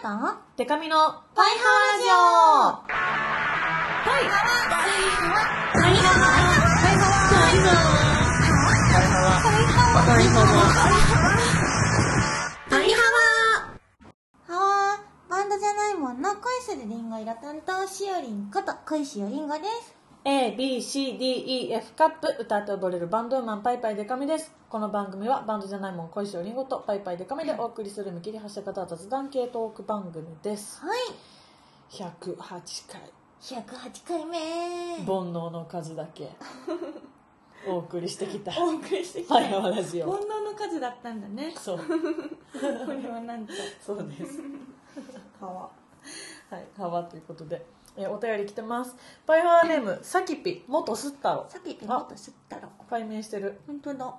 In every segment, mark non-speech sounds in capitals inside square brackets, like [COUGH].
とデカミのパイハワラジオ。はい。パイハワ。パイハワ。パイハワ。パイハワ。はーバンドじゃないもんの恋するリンゴ色担当しおりんこと恋しおりんごです A, B, C, D, E, F カップ歌って踊れるバンドウーマンパイパイデカミです。この番組はバンドじゃないもん恋しおりんごとパイパイデカミでお送りする見切り発車型雑談系トーク番組です。はい。108回。108回目。煩悩の数だけ。[LAUGHS] お送りしてきた。お送りしてきた。パイハワラジオ煩悩の数だったんだね。そう。[LAUGHS] これはなんと。そうです。[LAUGHS] 川。はい、幅ということで、えーお便り来てます。パイハワーネーム、さきぴ、元すったろ。さっきピモと吸ったろ解明してる。本当だ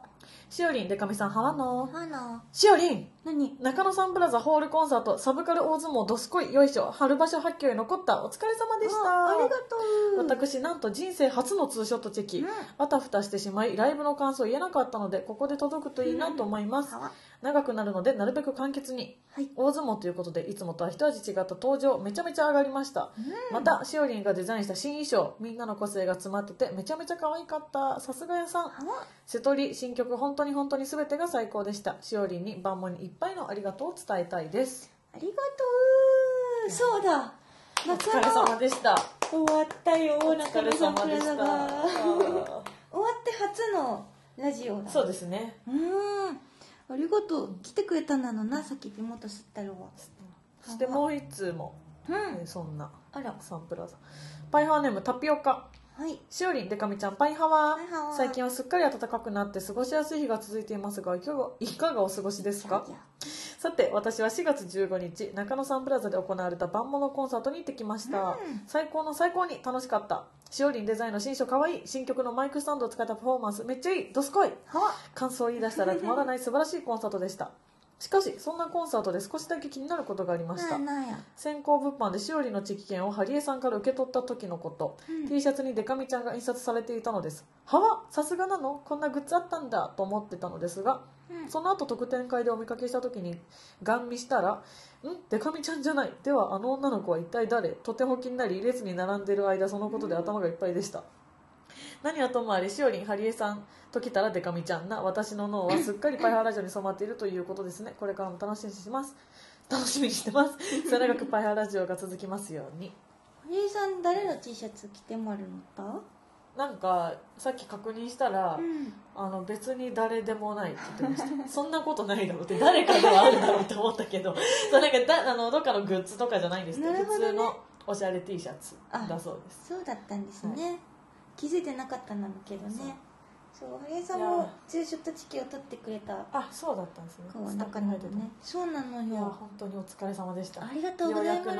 しおりん、でかみさん、はわの。あらしおりん、何？中野サンプラザホールコンサート、サブカル大相撲どすこい、よいしょ、春場所発狂へ残った、お疲れ様でした。あありがとう私、なんと人生初のツーショットチェキ、うんあたふたしてしまい、ライブの感想言えなかったので、ここで届くといいなと思います。川長くなるので、なるべく簡潔に。はい。大相撲ということでいつもとは一味違った登場めちゃめちゃ上がりました、またしおりんがデザインした新衣装みんなの個性が詰まっててめちゃめちゃ可愛かった。さすが屋さん。川瀬戸り新曲本当に本当に全てが最高でした。しおりんに万門にいっぱいのありがとうを伝えたいです。ありがとう。そうだ。お疲れ様でした。終わったよお中疲れ様でした。[LAUGHS] 終わって初のラジオだ。ーそうですね。うーんありがとう来てくれたんだろうなさっきピモと吸ったろは。そしてもう一通も、うん。えーそんな。あら。サンプラザ。パイハーネームタピオカ。はい。しおりんでかみちゃんパイハワ。パイハワ。最近はすっかり暖かくなって過ごしやすい日が続いていますがいかがいかがお過ごしですか？さて私は4月15日中野サンプラザで行われた万物コンサートに行ってきました、うん。最高の最高に楽しかったしおりんデザインの新書かわいい新曲のマイクスタンドを使ったパフォーマンス。めっちゃいい。どすこい。は感想を言い出したら止まらない素晴らしいコンサートでした。[LAUGHS] しかしそんなコンサートで少しだけ気になることがありました。先行物販でしおりのチキ券をハリエさんから受け取った時のこと、うん。T シャツにデカミちゃんが印刷されていたのです。はわさすがなの？こんなグッズあったんだと思ってたのですがうん。その後特典会でお見かけした時にガン見したら「ん。デカミちゃんじゃない。ではあの女の子は一体誰?」とても気になり列に並んでる間そのことで頭がいっぱいでした。何はともあれしおりんハリエさんときたらデカミちゃんな私の脳はすっかりパイハーラジオに染まっているということですね。これからも楽しみにしてます。楽しみにしてます。末永くパイハーラジオが続きますように。堀井さん誰の T シャツ着てもらった？なんかさっき確認したら、うん。あの別に誰でもないって言ってました。[LAUGHS] そんなことないだろうって誰かではあるだろうって思ったけど。[LAUGHS] そうなんかだあのどっかのグッズとかじゃないんですけどね。普通のおしゃれ T シャツだそうです。そうだったんですね、気づいてなかったんだけどねそう堀江さんもツーショットチキを取ってくれた。あそうだったんですね。子はスタッ中フに入ってた。のねそうなのいやよ本当にお疲れ様でした。ありがとうございます。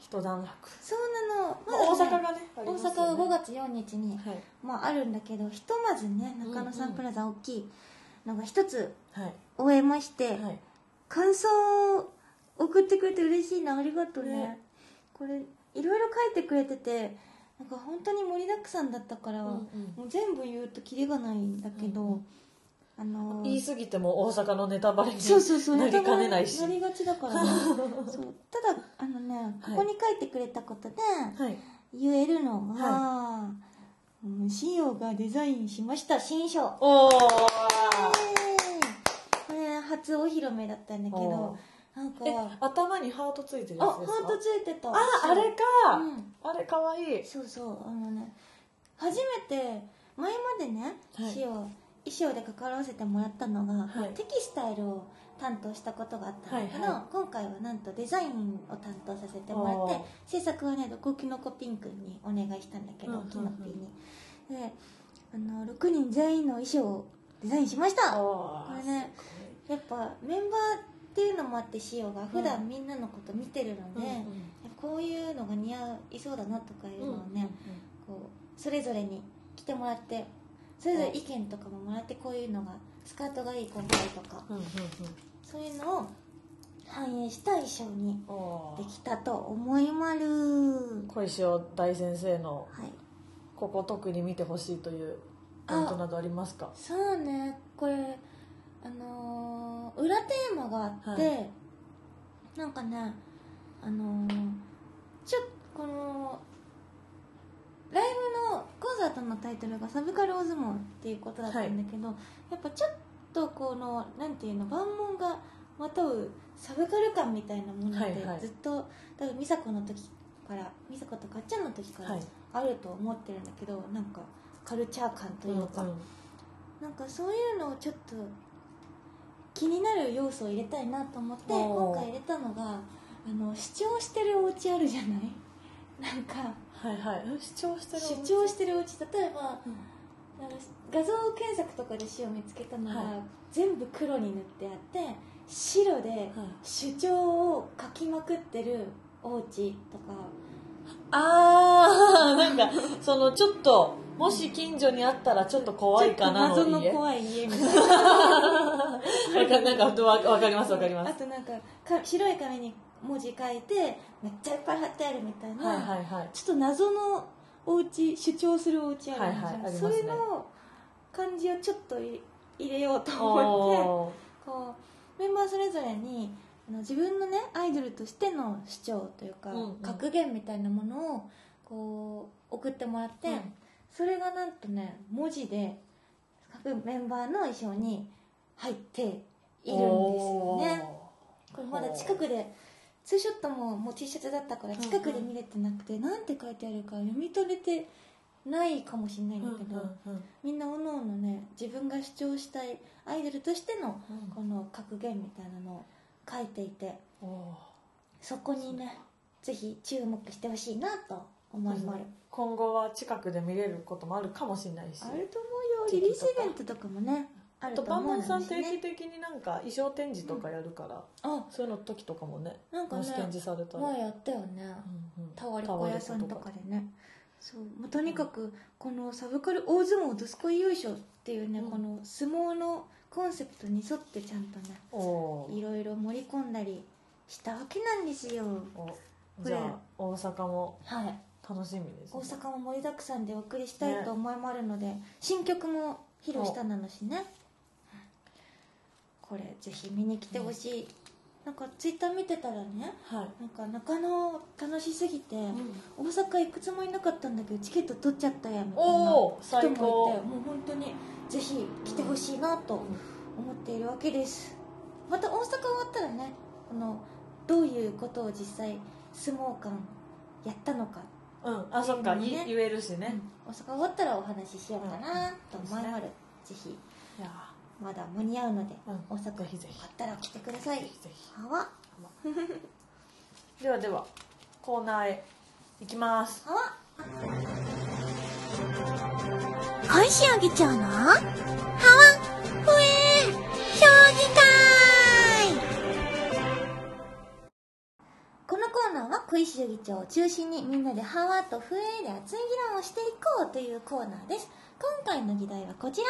一段落、そうなの、まあ、大阪がねあ大阪は5月4日に、はい。まあ、あるんだけどひとまずね中野サンプラザ大きいのが一つはい。終えまして、はい。感想を送ってくれて嬉しいな。ありがとうね。ね。これいろいろ書いてくれててなんか本当に盛りだくさんだったから、うんうん。もう全部言うとキリがないんだけど、うんうん。あのー言い過ぎても大阪のネタバレにそうそうそうなりかねないし。なりがちだからね。[LAUGHS] そう。ただあのねここに書いてくれたことではい。言えるのは、うん、シオがデザインしました新書。おおこれ初お披露目だったんだけどなんか。え頭にハートついてるあやつですか？ハートついてた。ああれか、うん。あれかわいい。そうそう。あのね初めて前までね、はい。シオ衣装で関わらせてもらったのが、はい。テキスタイルを担当したことがあったんだけど、はいは今回はなんとデザインを担当させてもらって制作はねドコキノコピンクにお願いしたんだけど、うんうんうん。キノピーに。であの6人全員の衣装をデザインしました。ここれねやっぱメンバーっていうのもあってシオが普段みんなのこと見てるので、こういうのが似合いそうだなとかいうのをね、こうそれぞれに来てもらってそれぞれ意見とかももらってこういうのがスカートがいい今回とかそういうのを反映した衣装におできたと思いまる。小石尾大先生のはい。ここ特に見てほしいというポイントなどありますか？そうね。これあのー裏テーマがあって、はなんかねあのーちょこのライブのコンサートのタイトルが「サブカル大相撲」っていうことだったんだけど、やっぱちょっとこのなんていうの万門がまとうサブカル感みたいなものってはいはい。ずっと、多分美佐子の時から美佐子とかっちゃんの時からはいあると思ってるんだけど、なんかカルチャー感というか、うんうん。なんかそういうのをちょっと気になる要素を入れたいなと思って今回入れたのがあの主張してるお家あるじゃない？[LAUGHS] なんかはいはい。うん主張してる主張してるお家。例えばうん。あの画像検索とかで詩を見つけたのが、はい。全部黒に塗ってあって白で主張を書きまくってるお家とか。ああなんかそのちょっともし近所にあったらちょっと怖いかなの家謎の怖い家みたいな。なんかわわかりますわかります。あとなんかか白い紙に文字書いてめっちゃいっぱい貼ってあるみたいな、はいはいはい。ちょっと謎のお家主張するお家あるじゃん、はいはいありますそねれの感じをちょっとい入れようと思っておこうメンバーそれぞれにあの自分のねアイドルとしての主張というか、うんうん。格言みたいなものをこう送ってもらって、うんそれがなんとね文字で各メンバーの衣装に入っているんですよね。これまだ近くでツーショットももう T シャツだったから近くで見れてなくて、なんて書いてあるか読み取れてないかもしれないんだけど、みんなおのおのね自分が主張したいアイドルとしてのこの格言みたいなのを書いていてそこにねぜひ注目してほしいなと思います、今後は近くで見れることもあるかもしれないし。あると思うよ。リリースイベントとかもねああとパンマンさん定期的になんか衣装展示とかやるから、あそういうの時とかもねなんかねもし展示されたら、前やったよね。うんうん。タワレコ屋さんとかでね。そう、まあ、とにかくこのサブカル大相撲どすこいよいしょっていうね、うん。この相撲のコンセプトに沿ってちゃんとねいろいろ盛り込んだりしたわけなんですよ。おじゃあ大阪も。はい楽しみです、大阪も盛りだくさんでお送りしたいと思いもあるので、新曲も披露したなのしね。これぜひ見に来てほしい、なんかツイッター見てたらねはい、なんか中野楽しすぎて、大阪行くつもりなかったんだけどチケット取っちゃったやみたいな人もいてもう本当にぜひ来てほしいなと思っているわけです。また大阪終わったらねこのどういうことを実際相撲館やったのか、うん。あそっか、ねい言えるしね、大阪終わったらお話ししようかなと思いまる、ぜひいやまだ間に合うので、うん。大阪終わったら来てください。ぜひぜひ。はわ。[LAUGHS] ではではコーナーへ行きます。はわ。小石あげちゃうの？はわ。ふえ将棋こコーナーは小石議長を中心にみんなでハワとフエで熱い議論をしていこうというコーナーです。今回の議題はこちら。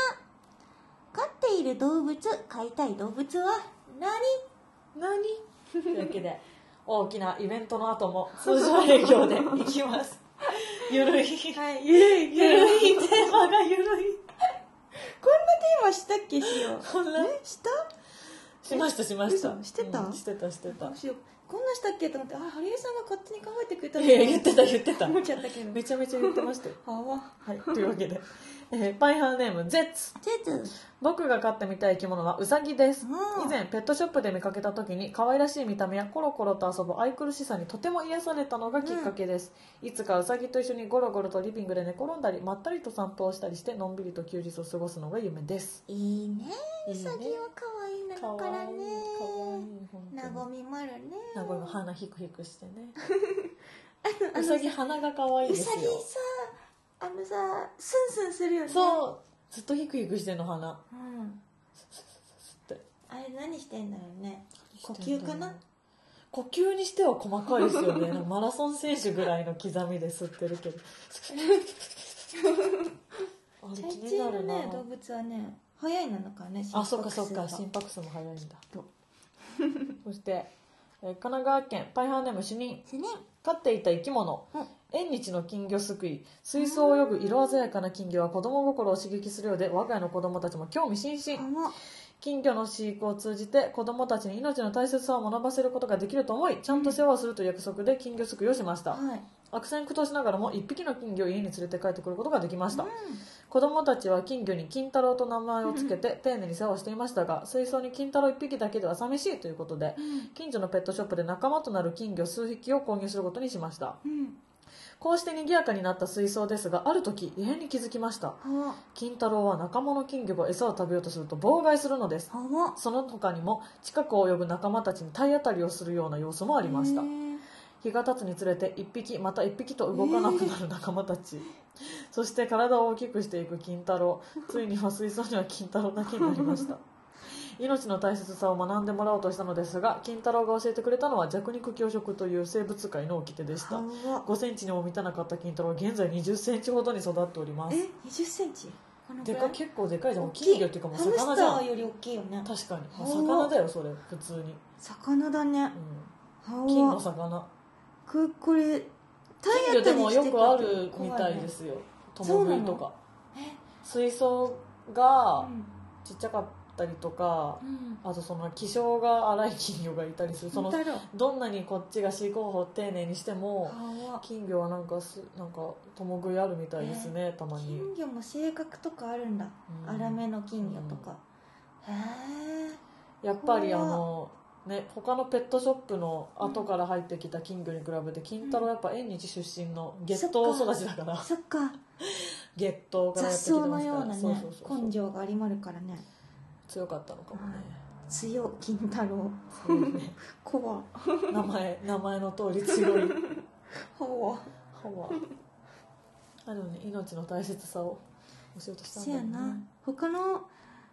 飼っている動物飼いたい動物は何？何？というわけで大きなイベントの後も通常営業で行きます。[LAUGHS] ゆるい。はい。ゆるい。ゆるいテーマがゆるい。こんなテーマしたっけしよう。こんなえ？した？しましたしました。嘘してた？うんしてたしてた。どうしようこんなしたっけと思ってあハリエさんが勝手に考えてくれたいや言ってた言ってた。思っちゃったけど。めちゃめちゃ言ってましたよ。[LAUGHS] はわはいというわけで、えーパイハーネームゼッツ。てつ僕が飼ってみたい生き物はウサギです。うん。以前ペットショップで見かけた時に可愛らしい見た目やコロコロと遊ぶ愛くるしさにとても癒されたのがきっかけです、いつかウサギと一緒にゴロゴロとリビングで寝転んだりまったりと散歩をしたりしてのんびりと休日を過ごすのが夢です。いいね。いいね。ウサギは可愛いなからねなごみまるね。名古屋の鼻ヒクヒクしてね。[LAUGHS] ウサギ鼻が可愛いうですよ。さぎさあのさスンスンするよね。そう。ずっとヒクヒクしてんの鼻。うん。って。あれ何してんだろうね。呼吸かな？呼吸にしては細かいですよね。[LAUGHS] マラソン選手ぐらいの刻みで吸ってるけど。[LAUGHS] あれ気最になるな。ね動物はね早いなのかねあそっかそっか心拍数も速いんだ。[LAUGHS] そして、えー神奈川県パイハーネーム主任すね飼っていた生き物。うん。縁日の金魚すくい。水槽を泳ぐ色鮮やかな金魚は子供心を刺激するようで我が家の子供たちも興味津々。あの金魚の飼育を通じて子供たちに命の大切さを学ばせることができると思いちゃんと世話をするという約束で金魚すくいをしました、はい。悪戦苦闘しながらも1匹の金魚を家に連れて帰ってくることができました、うん。子供たちは金魚に金太郎と名前を付けて丁寧に世話をしていましたが水槽に金太郎1匹だけでは寂しいということで近所のペットショップで仲間となる金魚数匹を購入することにしました。うんこうして賑やかになった水槽ですがある時異変に気づきました。は金太郎は仲間の金魚が餌を食べようとすると妨害するのです。その他にも近くを泳ぐ仲間たちに体当たりをするような様子もありました。日が経つにつれて1匹また1匹と動かなくなる仲間たち、そして体を大きくしていく金太郎。ついには水槽には金太郎だけになりました命の大切さを学んでもらおうとしたのですが金太郎が教えてくれたのは弱肉強食という生物界の掟でした。はわ5センチにも満たなかった金太郎は現在20センチほどに育っております。え20センチ？でか結構でかいじゃん。大きい。金魚っていうかもう魚じゃん。ーより大きいよね。確かに。はあ魚だよそれ。普通に、魚だね。うん、は金のわ魚。ここれ金魚でもよくあるみたいですよ。そうなの共食いとか。え？水槽がうん。ちっちゃかったりとかうん。あとその気性が荒い金魚がいたりする。そのどんなにこっちが飼育方法を丁寧にしても金魚はなんかすなんか共食いあるみたいですねたまに。金魚も性格とかあるんだ。うん。粗めの金魚とか。へえやっぱりあ怖のね他のペットショップの後から入ってきた金魚に比べて金太郎やっぱ縁日出身の月頭育ちだから。そっか。[LAUGHS] 月頭からやってきてますから。のようなね根性がありまるからね強かったのかもね。強金太郎。ね。怖。名前名前の通り強い。はわ歯はあでもね命の大切さを教えとしたんせやだよね。な。他の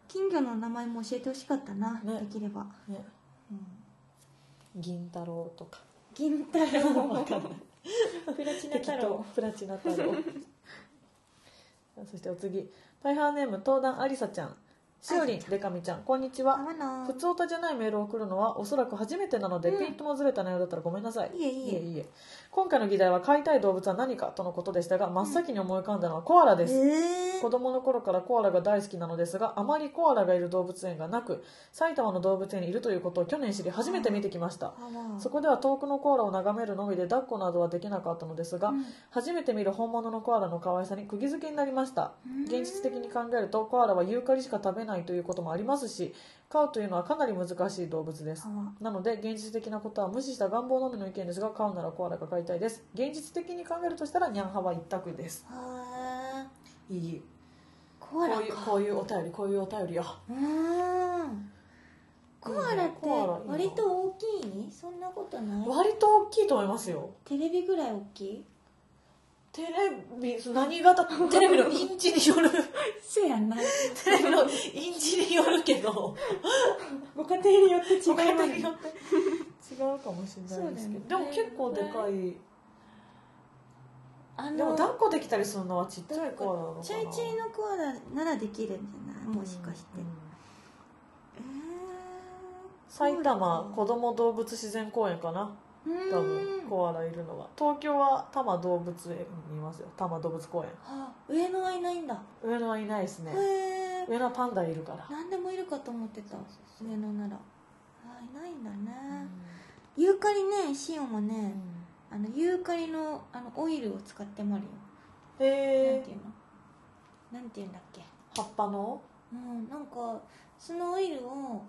金魚の名前も教えてほしかったな、ね。できれば、ね。うん、銀太郎とか。銀太郎。[LAUGHS] わかんない。プラチナ太郎。プラチナ太郎。[LAUGHS] そしてお次。パイハーネーム東壇ありさちゃんしおりんでかみちゃんこんにちは。普通歌じゃないメールを送るのはおそらく初めてなので、うん。ピントのずれた内容だったらごめんなさい。いえ。いえいえ今回の議題は飼いたい動物は何かとのことでしたが真っ先に思い浮かんだのはコアラです、え子供の頃からコアラが大好きなのですがあまりコアラがいる動物園がなく埼玉の動物園にいるということを去年知り初めて見てきました。そこでは遠くのコアラを眺めるのみで抱っこなどはできなかったのですが、初めて見る本物のコアラの可愛さに釘付けになりました。うん。現実的に考えるとコアラはユーカリしか食べないということもありますし飼うというのはかなり難しい動物です。なので現実的なことは無視した願望のみの意見ですが飼うならコアラが飼いたいです。現実的に考えるとしたらニャンハは一択です。はいい。コアラか。こういうこういうお便りこういうお便りよ。うん。コアラって割と大きい？そんなことない？割と大きいと思いますよ。テレビぐらい大きい？テレビ何型テレビのインチによる。そうやんな。テレビのインチによるけど。ご家庭によって違ご家庭うによって違うかもしれないですけど、でも結構でかい。あでも抱っこできたりするのはちっちゃいコアラなのかな。チャイチーのコアラならできるんじゃない？もしかして、うん。え埼玉子ども動物自然公園かな。ー、多う分んコアラいるのは。東京は多摩動物園にいますよ。多摩動物公園。あ上野はいないんだ。上野はいないですね。上野はパンダいるから、何でもいるかと思ってた。上野なら。あいないんだうん。ね、ユーカリねシオンもね、あのユーカリのあのオイルを使ってもあるよ、へえていうの？なんていうんだっけ？葉っぱの、うんなんかそのオイルを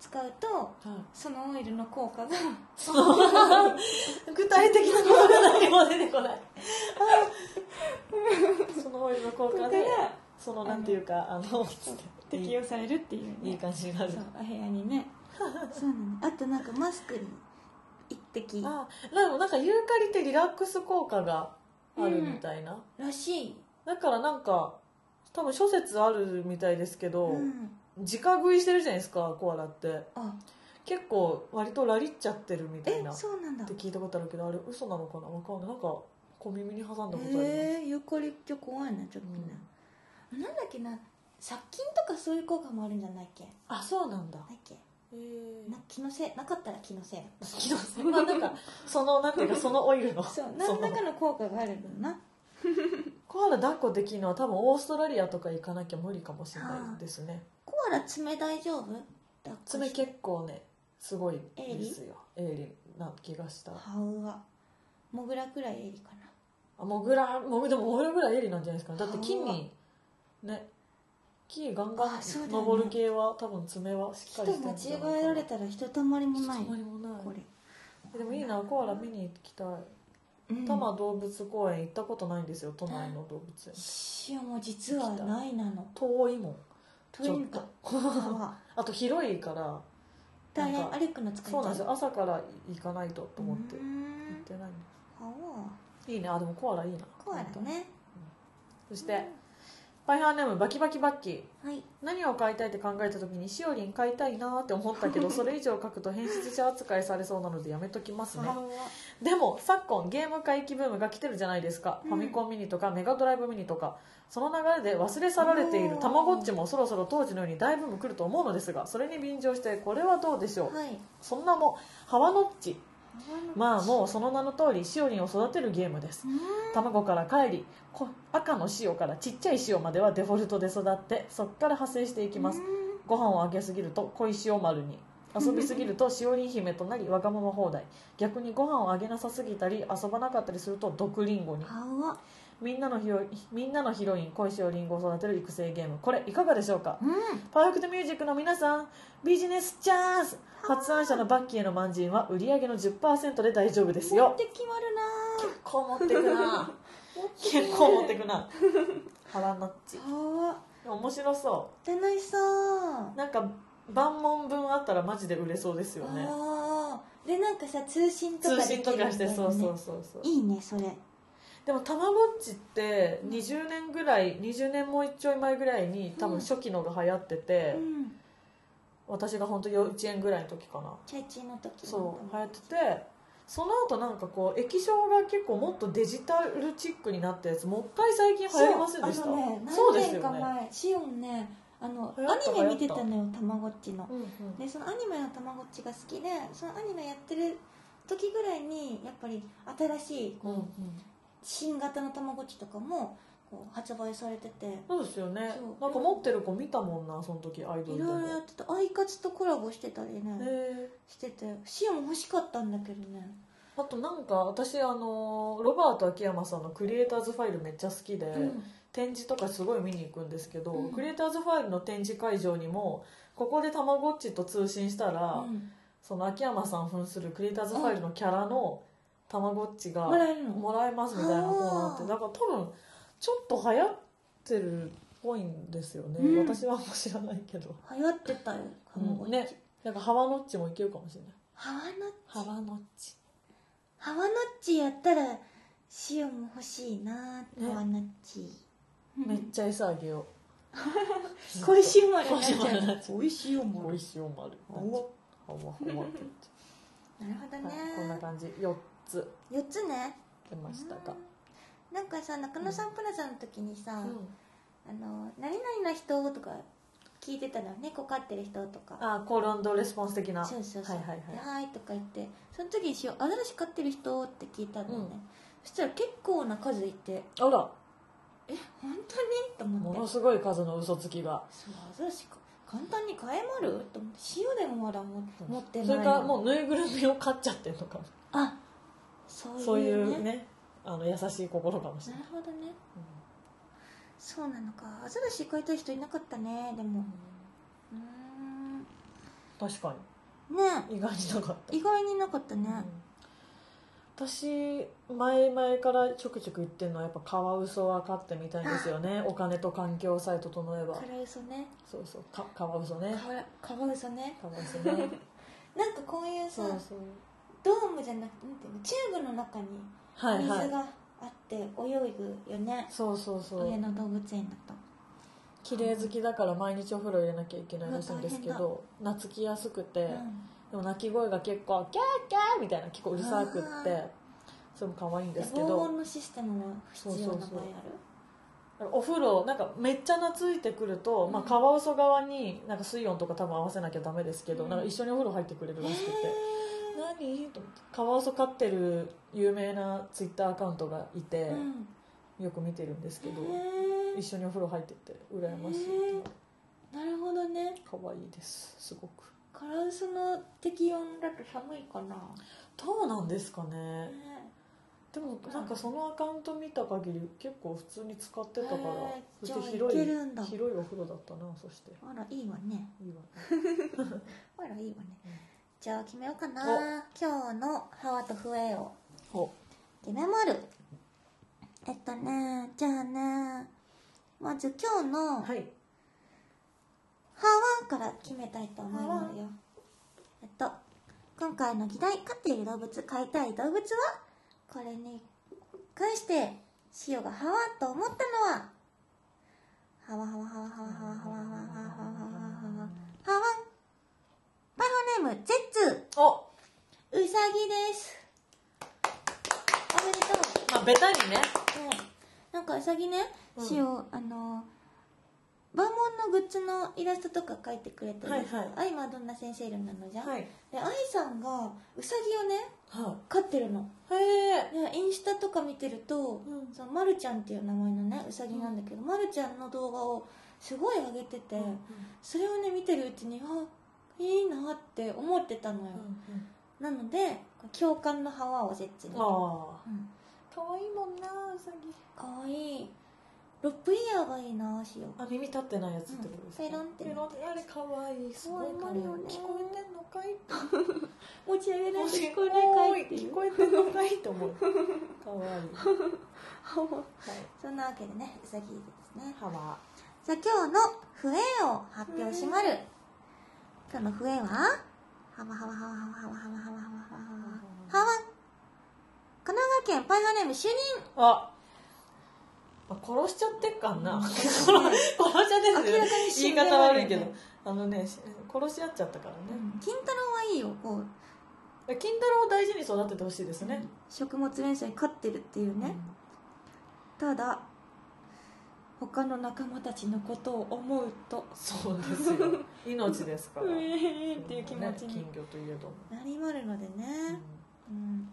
使うとそのオイルの効果が具体的なことが何も出てこない。そのオイルの効果でそのなんていうかあの適用されるっていうね。いい感じになる。お部屋にね。そうなの。あとなんかマスクに一滴。あでもなんかユーカリってリラックス効果があるみたいな、らしい、だからなんか多分諸説あるみたいですけど、うん、直食いしてるじゃないですかコアラって。あ。結構割とラリっちゃってるみたいえな。っそうなんだ。て聞いたことあるけどあれ嘘なのかな？わかんない。なんか小耳に挟んだことあります、えー、ユーカリって怖いねちょっとね、な。ん。だっけな殺菌とかそういう効果もあるんじゃないっけ？あそうなんだ。ないっけ？えな気のせいなかったら気のせい。気のせい。まあなんか [LAUGHS] そのなんていうかそのオイルの。[LAUGHS] そうそ何のらかの効果があるんだな。[LAUGHS] コアラ抱っこできるのは多分オーストラリアとか行かなきゃ無理かもしれないですねコアラ爪大丈夫爪結構ねすごいですよ鋭利な気がしたハウはモグラくらいエリかなあモグラモグでもモグラぐらい鋭利なんじゃないですかだって木にね木ガンガン登る系は多分爪はしっかりしてる間違えられたらひとたまりもないひとたまにもないこれでもいいなコアラ見に行きたい多摩動物公園行ったことないんですよ都内の動物園塩もう実はないなの遠いもんちょっは [LAUGHS] あと広いから大変歩くの疲れちゃそうなんですよ。朝から行かないとと思ってう行っんてないんではす。いいね。あでもコアラいいな。コアラね。そしてパイハーネームバキバキバッキー。はい。何を買いたいって考えた時にしおりん買いたいなーって思ったけど [LAUGHS] それ以上書くと変質者扱いされそうなのでやめときますね。はでも昨今ゲーム回帰ブームが来てるじゃないですか、うん。ファミコンミニとかメガドライブミニとかその流れで忘れ去られているたまごっちもそろそろ当時のように大ブーム来ると思うのですがそれに便乗してこれはどうでしょう、はい。そんなもんハワノッチ。まあもうその名の通りしおりんを育てるゲームです。うん。卵から帰りこ赤の塩からちっちゃい塩まではデフォルトで育ってそこから派生していきます。ご飯をあげすぎると小石塩丸に。遊びすぎるとしおりん姫となりわがまま放題。逆にご飯をあげなさすぎたり遊ばなかったりすると毒リンゴにみんなのヒロみんなのヒロイン小石をリンゴを育てる育成ゲーム。これいかがでしょうか？うん。パーフェクトミュージックの皆さんビジネスチャンス。発案者のバッキーへのまんじんは売り上げの10%で大丈夫です持っよて決まる結構持ってくな。結構持ってくな。[LAUGHS] 腹のっち面白そ楽しそう。うなんか万問分あったらマジで売れそうですよね。でなんかさ通信とか通信とかしてそうそうそうそう。いいねそれでもたまごっちって20年ぐらい20年もうちょい前ぐらいに多分初期のが流行ってて、うん。私が本当幼稚園ぐらいの時かな。チャイチの。時そう流行っててその後なんかこう液晶が結構もっとデジタルチックになったやつもったい最近流行りませんでした？ねそうです何年かよね。前シオンねあのアニメ見てたのよたまごっちの。うんうん。でそのアニメのたまごっちが好きでそのアニメやってる時ぐらいにやっぱり新しいこう、うんうん新型のたまごっちとかもこう発売されてて。いそうですよね。なんか持ってる子見たもんなその時アイドルでも。ろいろやってた。アイカツとコラボしてたりね。へしてて。シオン欲しかったんだけどね。ーあとなんか私あのロバート秋山さんのクリエイターズファイルめっちゃ好きで、うん。展示とかすごい見に行くんですけど、うん。クリエイターズファイルの展示会場にもここでたまごっちと通信したら、うん。その秋山さん扮するクリエイターズファイルのキャラのたまごっちがもらえますみたいなコーナーってあー。だから多分ちょっと流行ってるっぽいんですよね、うん。私はあんま知らないけど、流行ってたよたまごっち、ね。なんかハワノッチもいけるかもしれない。ハワノッハワノッチ。ハワノッチやったらシオンも欲しいなハワノッチ、めっちゃ餌あげよう。小石生うまれおいしいおまる。おハワハワって言って。なるほどね、はいこんな感じ。4つ。4つね。出ましたが、なんかさ中野サンプラザの時にさ「うん。あの何々な人」とか聞いてたの猫飼ってる人とか。あコールレスポンス的な。そうそうそう「はいはいではい。はい」とか言って。その時にしよう。アザラシ飼ってる人って聞いたのね、うん。そしたら結構な数いて。あら。え本当に？と思って。ものすごい数の嘘つきが。そうアザラシか簡単に飼えまる？と思って。塩でもまだも持ってないそれからもうぬいぐるみを飼っちゃってるのかも。あそういうね。あの優しい心かもしれない、なるほどね。そうなのか。アザラシ飼いたい人いなかったねでも。うーん。確かね。に意外になかった、意外になかったね、うん。私前々からちょくちょく言ってるのはやっぱカワウソは飼ってみたいんですよね。お金と環境さえ整えば。カラウソね。そうそう。かカワウソね。カワカワウソね。カワウソね。[LAUGHS] なんかこういうさそうそうドームじゃなくてなんていうのチューブの中にはいはい。水があって泳ぐよね、そうそうそう。上野動物園だと。綺麗好きだから毎日お風呂入れなきゃいけないらしいんですけど懐きやすくて、うん。でも鳴き声が結構キャーキャーみたいな結構うるさくってそれも可愛いんですけ防ど音のシステムは必要な場合ある？そうそうお風呂なんかめっちゃ懐いてくると、まあ、カワウソ側になんか水温とか多分合わせなきゃダメですけど、うん。なんか一緒にお風呂入ってくれるらしくて、へ何と思ってカワウソ飼ってる有名なツイッターアカウントがいてー、うん。よく見てるんですけど、一緒にお風呂入ってて羨ましいなるほどね。可愛いですすごく。カラウスの適温だと寒いかな、どうなんですかね。ね。でもなんかそのアカウント見た限り結構普通に使ってたからそして広い広いお風呂だったなそして。あらいいわね。いいわね。[LAUGHS] あらいいわね、うんじゃあ決めようかな。今日のハワと笛を。ほ決めまるえっとねじゃあねまず今日のはい。ハワから決めたいと思いますよえっと今回の議題飼っている動物飼いたい動物はこれに関してシオがハワと思ったのは。ハワハワハワハワハワハワハワ。ハワハワハワハワハワパイハーネームゼッツ。お。うさぎです。おめでとう。まあベタにね。ねなんかうさぎね、うん。しおあの万門のグッズのイラストとか描いてくれてる。はいはい。あ今どんな先生いるなのじゃん、はい。で愛さんがうさぎをねは飼ってるの。いへえ。でインスタとか見てると、うん。そのまるちゃんっていう名前のねうさぎなんだけど、まるちゃんの動画をすごい上げてて、それをね見てるうちにあいいなって思ってたのよ、なので共感のハワを絶にああ。うん。可愛いもんなうさぎ。かわい。いロップイヤーがいいなしよあ耳立ってないやつってことですか、うんペロンってペロンってあれ可愛いすごい可愛い？いよね聞こえてんのかい？持ち上げないと聞こえいかい？聞こえてんのかい？って思う。可愛い。はい。そんなわけでねうさぎですね。ハワじゃあ今日の笛を発表しまる今日の笛は？ハワハワハワハワハワハワハワハワハワハワ神奈川県パイハーネーム主任あ殺しちゃってっかんな、殺しちゃってん明らかに言い方悪いけどあのね殺し合っちゃったからね、金太郎はいいよこう金太郎を大事に育ててほしいですね、食物連鎖に飼ってるっていうね、ただ他の仲間たちのことを思うと。そうですよ。[LAUGHS] 命ですから。うえーっていう気持ちにね金魚といえども、なりまるのでね、うん。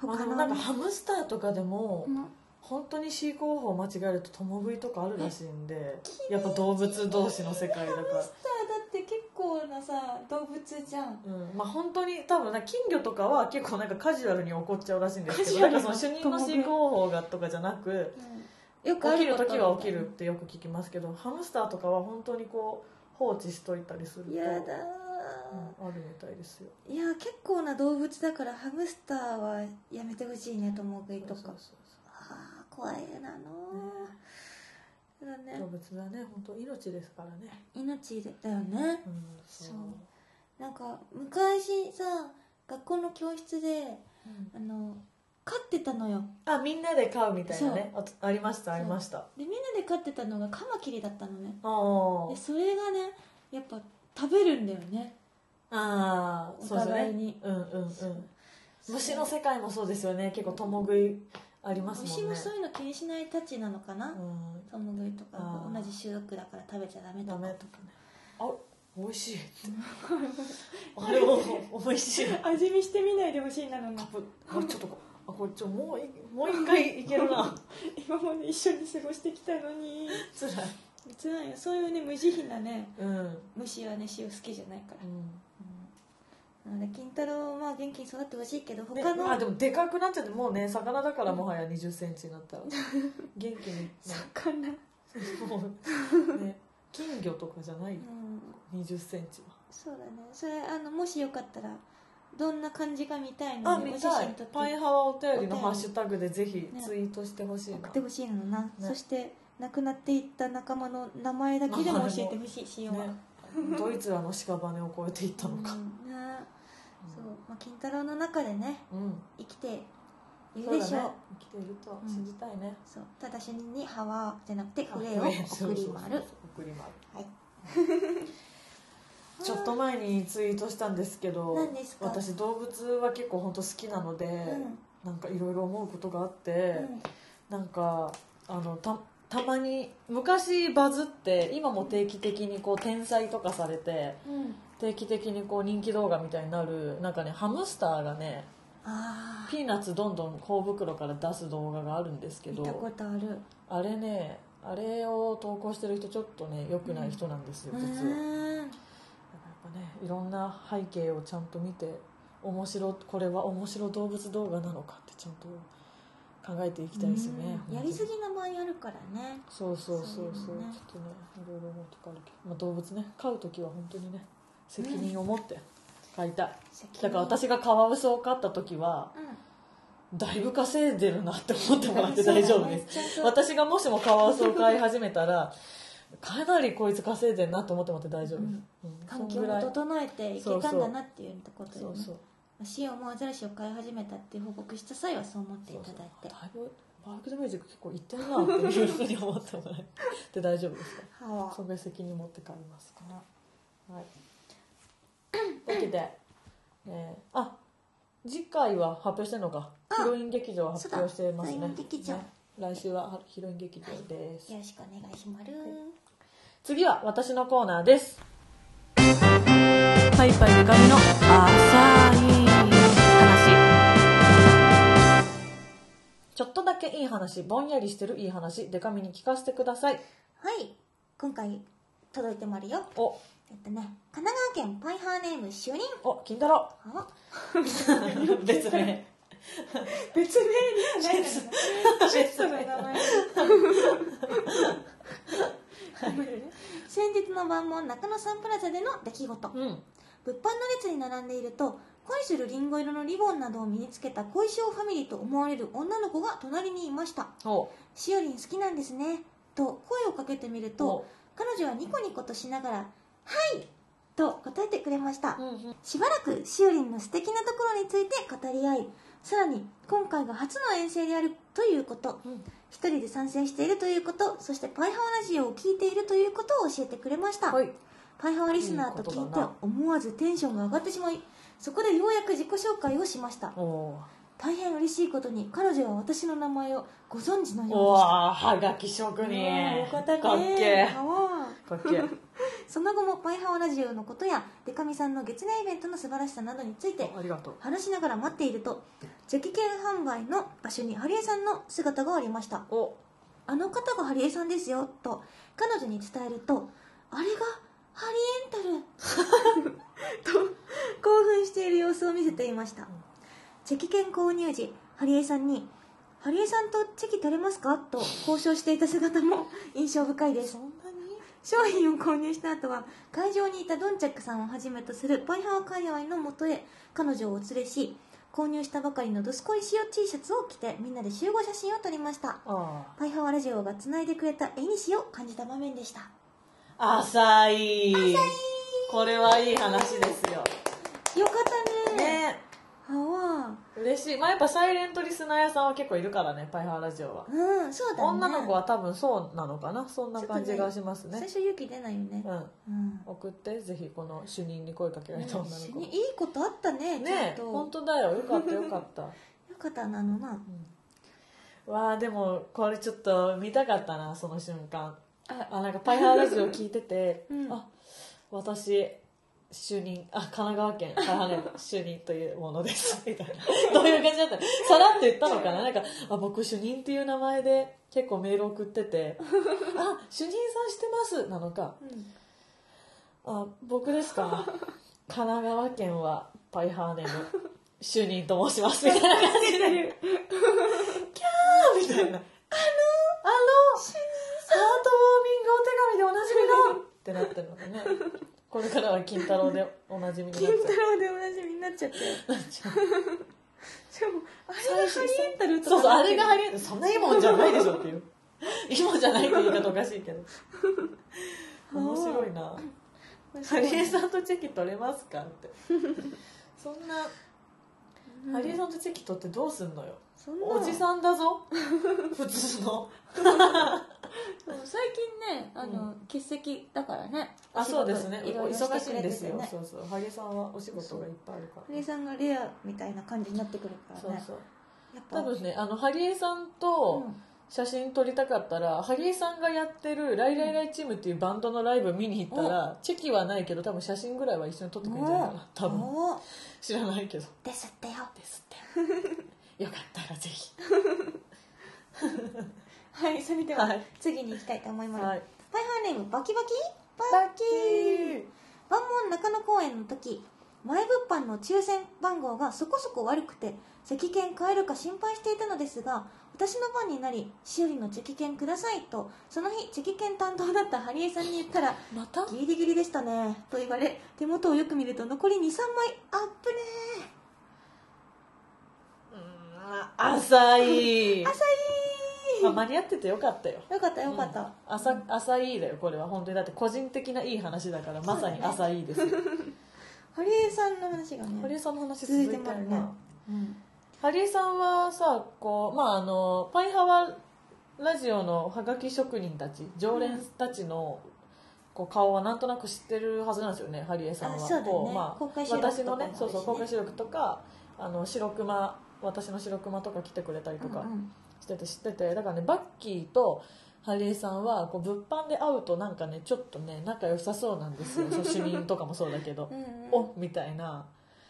他のあのなんかハムスターとかでも、うん。本当に飼育方法を間違えると共食いとかあるらしいんでやっぱ動物同士の世界だから。ハムスターだって結構なさ動物じゃん。うん、まあ本当に多分な金魚とかは結構なんかカジュアルに怒っちゃうらしいんですけカジュアルな。どなんかその主任の飼育方法がとかじゃなくよくあ起きる時は起きるってよく聞きますけどハムスターとかは本当にこう放置しといたりするとやだうん、あるみたいですよ。ーいや結構な動物だからハムスターはやめてほしいね共食いとかああ怖いなのだね。動物はね本当命ですからね、命だよね。うん、そう。なんか昔さ学校の教室でうん。あの飼ってたのよ。あみんなで飼うみたいなね。あありましたありました。でみんなで飼ってたのがカマキリだったのね。あでそれがねやっぱ食べるんだよね。あーおそうです互いに。ねうんうんうん。虫の世界もそうですよね。結構共食いありますもんね。虫もそういうの気にしないたちなのかな、うん。共食いとか。同じ種族だから食べちゃダメとか。ダメとかね。あ美味しい [LAUGHS] あれも美味しい。味見してみないでほしいなのカプあちょっとこあこれちょもういもう一回いけるな。[LAUGHS] 今まで一緒に過ごしてきたのに。つらい。辛いよ。そういうね無慈悲なねうん、うん虫はね塩好きじゃないから、なので金太郎はまあ元気に育ってほしいけどね他の、あでもでかくなっちゃってもうね魚だからもはや2 0ンチになったら。元気に、ね、魚、もうね。金魚とかじゃない。ようん、2 0ンチは。そうだね。それあのもしよかったらどんな感じか見たいあのでパイハワお便りのハッシュタグでぜひね。ツイートしてほしいな、送ってほしいのな、そして亡くなっていった仲間の名前だけでも教えてほしいしようは、ね、ドイツらの屍を越えていったのか、うん。ねそう、まあ、金太郎の中でねうん。生きているでしょう。生きていると信じたいね、そう。ただしにハワじゃなくてあ笛を送りそう丸送り丸はいちょっと前にツイートしたんですけど私動物は結構本当好きなので、うん。なんかいろいろ思うことがあって、なんかあのたたまに昔バズって今も定期的にこう転載とかされてうん、うん、定期的にこう人気動画みたいになるなんかねハムスターがねああピーナッツどんどん頬袋から出す動画があるんですけど見たことある。あれねああれを投稿してる人ちょっとね良くない人なんですよ、う実は。だかねいろんな背景をちゃんと見て面白これは面白動物動画なのかってちゃんと考えていきたいですよねうんやりすぎな場合あるからね。そうそうそうそう。ね。ちょっとねいろいろ思うとこあるけど、まあ、動物ね飼う時は本当にね責任を持って飼いたい、だから私がカワウソを飼った時はうんだいぶ稼いでるなって思ってもらって大丈夫です。ね私がもしもカワウソを飼い始めたらかなりこいつ稼いでるなと思ってもらって大丈夫、うん。うん。環境を整えていけたんだなっていうことでね。そうそうシオもアザラシを飼い始めたって報告した際はそう思っていただいて。だいぶバークドミュージック結構いってるなっていうふうに思ってもらって大丈夫ですかは。そんぐらい責任持って帰りますから。はい。というわけで、えーあ次回は発表してるのか。あヒロイン劇場は発表してますね。ヒロイン劇場。ね来週はヒロイン劇場です、よろしくお願いします。次は私のコーナーです。パイパイデカミの浅い話。ちょっとだけいい話ぼんやりしてるいい話デカミに聞かせてください。はい今回届いてもあるよ。お。えっとね神奈川県パイハーネーム主任。お金太郎。あ。[LAUGHS] 別名 [LAUGHS] 別名にはないの別その名前先日の晩も中野サンプラザでの出来事。うん物販の列に並んでいると恋するリンゴ色のリボンなどを身につけた恋性ファミリーと思われる女の子が隣にいました。お「しおりん好きなんですね」と声をかけてみるとお彼女はニコニコとしながら「はい!」と答えてくれました。うんうん。しばらくしおりんの素敵なところについて語り合いさらに今回が初の遠征であるということ。うん。一人で参戦しているということ。そしてパイハワラジオを聞いているということを教えてくれました、はい。パイハワリスナーと聞いて思わずテンションが上がってしまいそこでようやく自己紹介をしました大変嬉しいことに彼女は私の名前をご存知のようでしたはがき職人。ーよかったねかっけ [LAUGHS] その後もパイハワラジオのことやデカミさんの月年イベントの素晴らしさなどについて話しながら待っていると磁気券販売の場所にハリエさんの姿がありました。お。あの方がハリエさんですよと彼女に伝えるとあれがハリエンタル。[LAUGHS] [LAUGHS] と興奮している様子を見せていましたチェキ券購入時ハリエさんに「ハリエさんとチェキ取れますか?」と交渉していた姿も [LAUGHS] 印象深いです。商品を購入した後は会場にいたドンチャックさんをはじめとするパイハワ界隈のもとへ彼女をお連れし購入したばかりのドスコイ塩 T シャツを着てみんなで集合写真を撮りました。あパイハワラジオがつないでくれた絵にしを感じた場面でした。あ浅い。これはいい話ですよよかったねねは嬉しい。まあやっぱサイレントリスナー屋さんは結構いるからねパイハーラジオは。あうんそうだね。女の子は多分そうなのかな？そんな感じがしますね。最初勇気出ないよね。うん。うん。送ってぜひこの主任に声かけられた女の。子一緒にいいことあったねねちゃんと。本当だよ。よかったよかった。[LAUGHS] よかったなあのな。わあでもこれちょっと見たかったなその瞬間。あ。あなんかパイハーラジオ聞いてて、[LAUGHS] うん。あ私主任あ神奈川県パイハーネーム主任というものですみたいな。どういう感じだったの？さらっと言ったのかな？なんかあ僕主任っていう名前で結構メール送っててあ主任さん知ってますなのか。うん。あ僕ですか？神奈川県はパイハーネーム主任と申しますみたいな感じで。キャーみたいな。あのあのハートウォーミングお手紙でおなじみのってなってるのがねこれからは金太郎でおなじみになっちゃう。金太郎でおなじみになっちゃって。しかもあれがハリエンタルとかそうそうあれがハリエンタル。そんないいもんじゃないでしょっていう。いいもんじゃないって言い方おかしいけど。面白いな。ハリエさんとチェキ取れますかって。そんな、ハリエさんとチェキ取ってどうすんのよそんな。おじさんだぞ。[LAUGHS] 普通の。最近ねあの、欠席だからね。あそうですね。忙しいんですよ、そうそう。ハリエさんはお仕事がいっぱいあるから。ハリエさんがレアみたいな感じになってくるからね。そうそう。やっぱ多分ねあのハリエさんうとん。写真撮りたかったら、ハリエさんがやってる「ライライライチーム」っていうバンドのライブ見に行ったらチェキはないけど多分写真ぐらいは一緒に撮ってくれるんじゃないかな多分。知らないけど。ですってよ。ですって [LAUGHS] よかったらぜひ。[LAUGHS] はいそれでは、はい。次に行きたいと思います、はい。パイハーネームバキバキ？ババキ万門中野公演の時前物販の抽選番号がそこそこ悪くて席券買えるか心配していたのですが私の番になりしおりのチェキ券くださいとその日チェキ券担当だったハリエさんに言ったらまた？ギリギリでしたねと言われ手元をよく見ると残り23枚。アップね浅い。[LAUGHS] 浅まあ間に合っててよかったよ。いよかったよかった、うん。浅浅いだよこれは。本当に。だって個人的ないい話だからまさに浅いですよ、ハリエさんの話がねハリエさんの話続続いてるな、うん。ハリエさんはさこうまああのパイハワラジオのハガキ職人たち常連たちの、こう顔はなんとなく知ってるはずなんですよねハリエさんは。ね。こまあ、私のねねそうそう公開収録とかあの白熊私の白熊とか来てくれたりとかしてて知っててだからねバッキーとハリエさんはこう物販で会うとなんかねちょっとね仲良さそうなんですよ。[LAUGHS] 主任とかもそうだけど。おみたいな。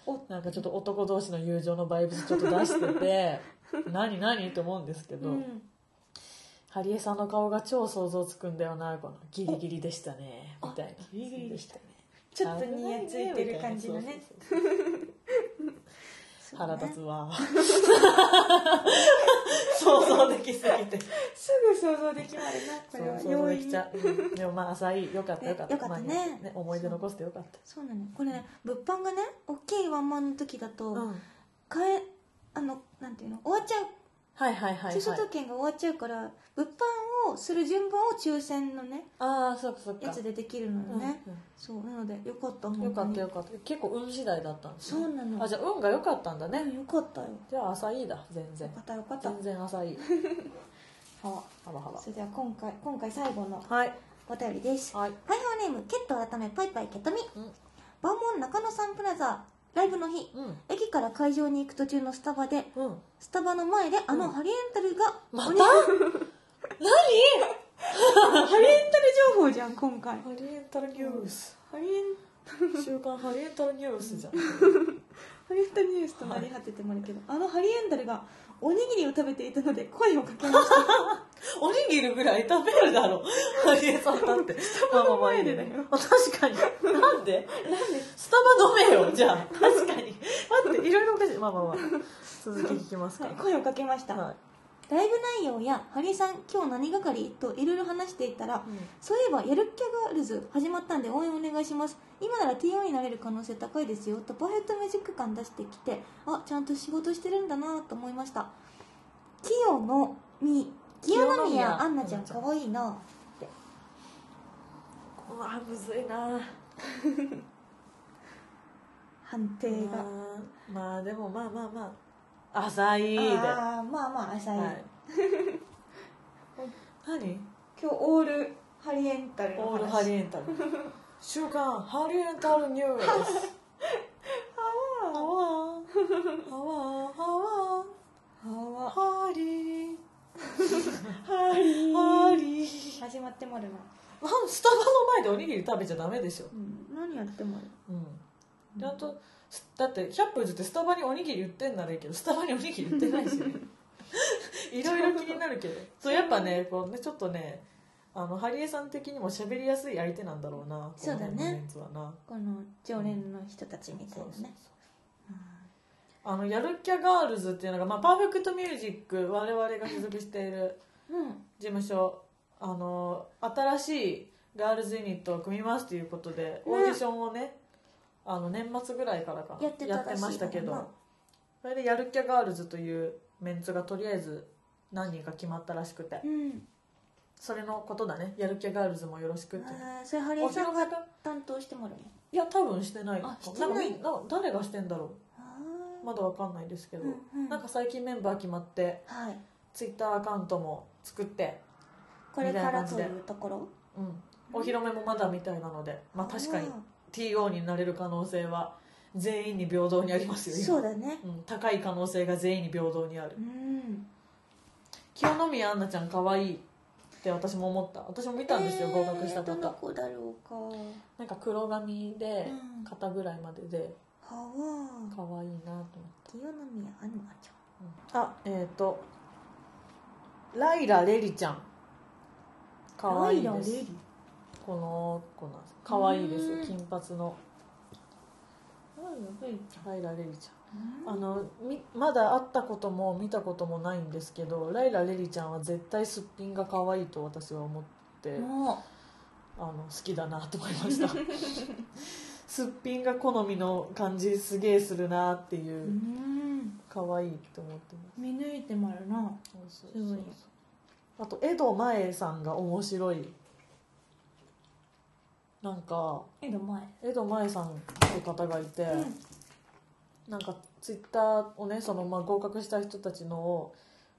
お。なんかちょっと男同士の友情のバイブスちょっと出してて [LAUGHS] 何何と思うんですけど、うん。ハリエさんの顔が超想像つくんだよなこのギリギリでしたねみたいな。ギリギリでしたね。ちょっとニヤついてる感じのねそうそうそうそうね。腹立つわ。[LAUGHS] 想像できすぎて。すぐ想像できまるなこれは。想像できちゃう、うん。でもまあ浅いよかったよかった。ねよかったね。まあ思い出残してよかった。そうなの。これね物販がね大きいワンマンの時だと、うん。買えあのなんていうの終わっちゃうはいはいはい、はい、特権が終わっちゃうから物販をする順番を抽選のねああそっかそっか。やつでできるのよね、うんそうなのでよかったうんよかったよかかった。結構運次第だったんですね。そうなの。あじゃあ運が良かったんだね、よかったよ。よじゃあ浅いだ全然。かったよかった。全然浅いははばはばそれでは今回今回最後のはい。お便りです。はい。パイハーネームケット改めパイパイケトミ。うん。万門中野サンプラザライブの日うん。駅から会場に行く途中のスタバでうん。スタバの前であのうん。ハリエンタルがまた？おに [LAUGHS] [LAUGHS] ハリエンタル情報じゃん今回。ハリエンタルニュース。ハリエン週刊ハリエンタルニュースじゃん。ハリエンタルニュースとなり果ててもあるけど、あのハリエンタルがおにぎりを食べていたので声をかけました [LAUGHS] [LAUGHS] おにぎりぐらい食べるだろ。ハリエさんだって。まあまあまあいいね。確かに。なんで？なんで？スタバ飲めよじゃあ。確かに。待っていろいろおかしい。まあまあまあ。続き聞きますか。はい声をかけました、はい。ライブ内容やハリーさん今日何係といろいろ話していたら、そういえばやるっきゃガールズ始まったんで応援お願いします。今なら TO になれる可能性高いですよとパーフェクトミュージック感出してきてあちゃんと仕事してるんだなと思いました。清のみ清宮アンナちゃんかわいいな。ってうわむずいな。[LAUGHS] 判定が。まあまあでもまあまあまあ。浅いで。はああまあまあ浅い、い。[LAUGHS] 何？今日オールハリエンタルの話。オールハリエンタル週刊ハリエンタルニュー。ス [LAUGHS] ハワー。ハワー。ハワー。はわハリー。ハリハリー始まってもあるな、なんスタバの前でおにぎり食べちゃダメでしょ。うん、何やってもある。うん。ちゃんとだって100歩譲ってスタバにおにぎり売ってんならいいけどスタバにおにぎり売ってないしね。[LAUGHS] いろいろ気になるけど。そうやっぱねこうねちょっとねあのハリエさん的にも喋りやすい相手なんだろうなそうだね。この常連の人たちみたいなね。そうあのやるっきゃガールズっていうのが、まあ、パーフェクトミュージック我々が所属しているうん。事務所あの新しいガールズユニットを組みますということで、オーディションをねあの年末ぐらいからかやってましたけどそれでやるっきゃガールズというメンツがとりあえず何人か決まったらしくて。うん。それのことだね。やるっきゃガールズもよろしくってそれハリエさんが担当してもらうの？いや多分してない。ないんか誰がしてんだろあうまだわかんないですけど、うんうん。なんか最近メンバー決まってーはい。ツイッターアカウントも作って、これからというところ？うん、お披露目もまだみたいなので、まあ、確かに TO になれる可能性は全員に平等にありますよ今。そうだね。うん、高い可能性が全員に平等にある。うん。清宮アンナちゃん可愛いって私も思った。私も見たんですよ、えー合格したどの方子だろうか。なんか黒髪でうん。肩ぐらいまでではわ可愛いなと思って清宮アンナちあえっ、とライラレリちゃん。ゃん可愛いです。この子なんです。可愛いですうん。金髪の。ライラレリちゃん。あのみまだ会ったことも見たこともないんですけどライラレリちゃんは絶対すっぴんが可愛いと私は思ってあの好きだなと思いました [LAUGHS] すっぴんが好みの感じすげえするなっていうううん。可愛いって思ってます。見抜いてもあるな。そうそうすごい。あと江戸前さんが面白い。なんか江戸前江戸前さんって方がいて、なんかツイッターをねそのまあ合格した人たちのを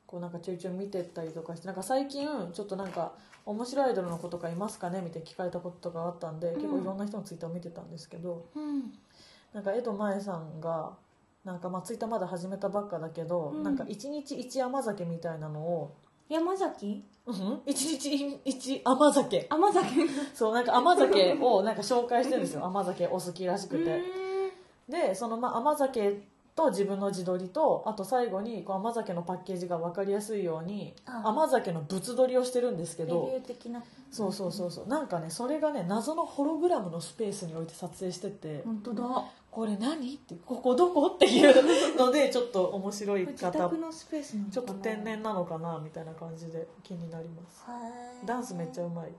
こうなんかちょいちょい見てったりとかしてなんか最近ちょっとなんか面白いアイドルの子とかいますかねみたいに聞かれたことがあったんで、結構いろんな人のツイッターを見てたんですけどうん。なんか江戸前さんがなんかまあツイッターまだ始めたばっかだけど、うん。なんか一日一甘酒みたいなのを山崎？うん？一日一甘酒。甘酒。そうなんか甘酒をなんか紹介してるんですよ。甘酒お好きらしくて。うん。でそのまあ甘酒と自分の自撮りとあと最後にこう甘酒のパッケージが分かりやすいようにあ。甘酒の物撮りをしてるんですけどー的な。そうそうそうそう。なんかねそれがね謎のホログラムのスペースに置いて撮影してて本当だ。こ「これ何?」って「ここどこ?」っていうのでちょっと面白い方。宅のスペースなのかな？ちょっと天然なのかな？みたいな感じで気になります。ダンスめっちゃうまい。へ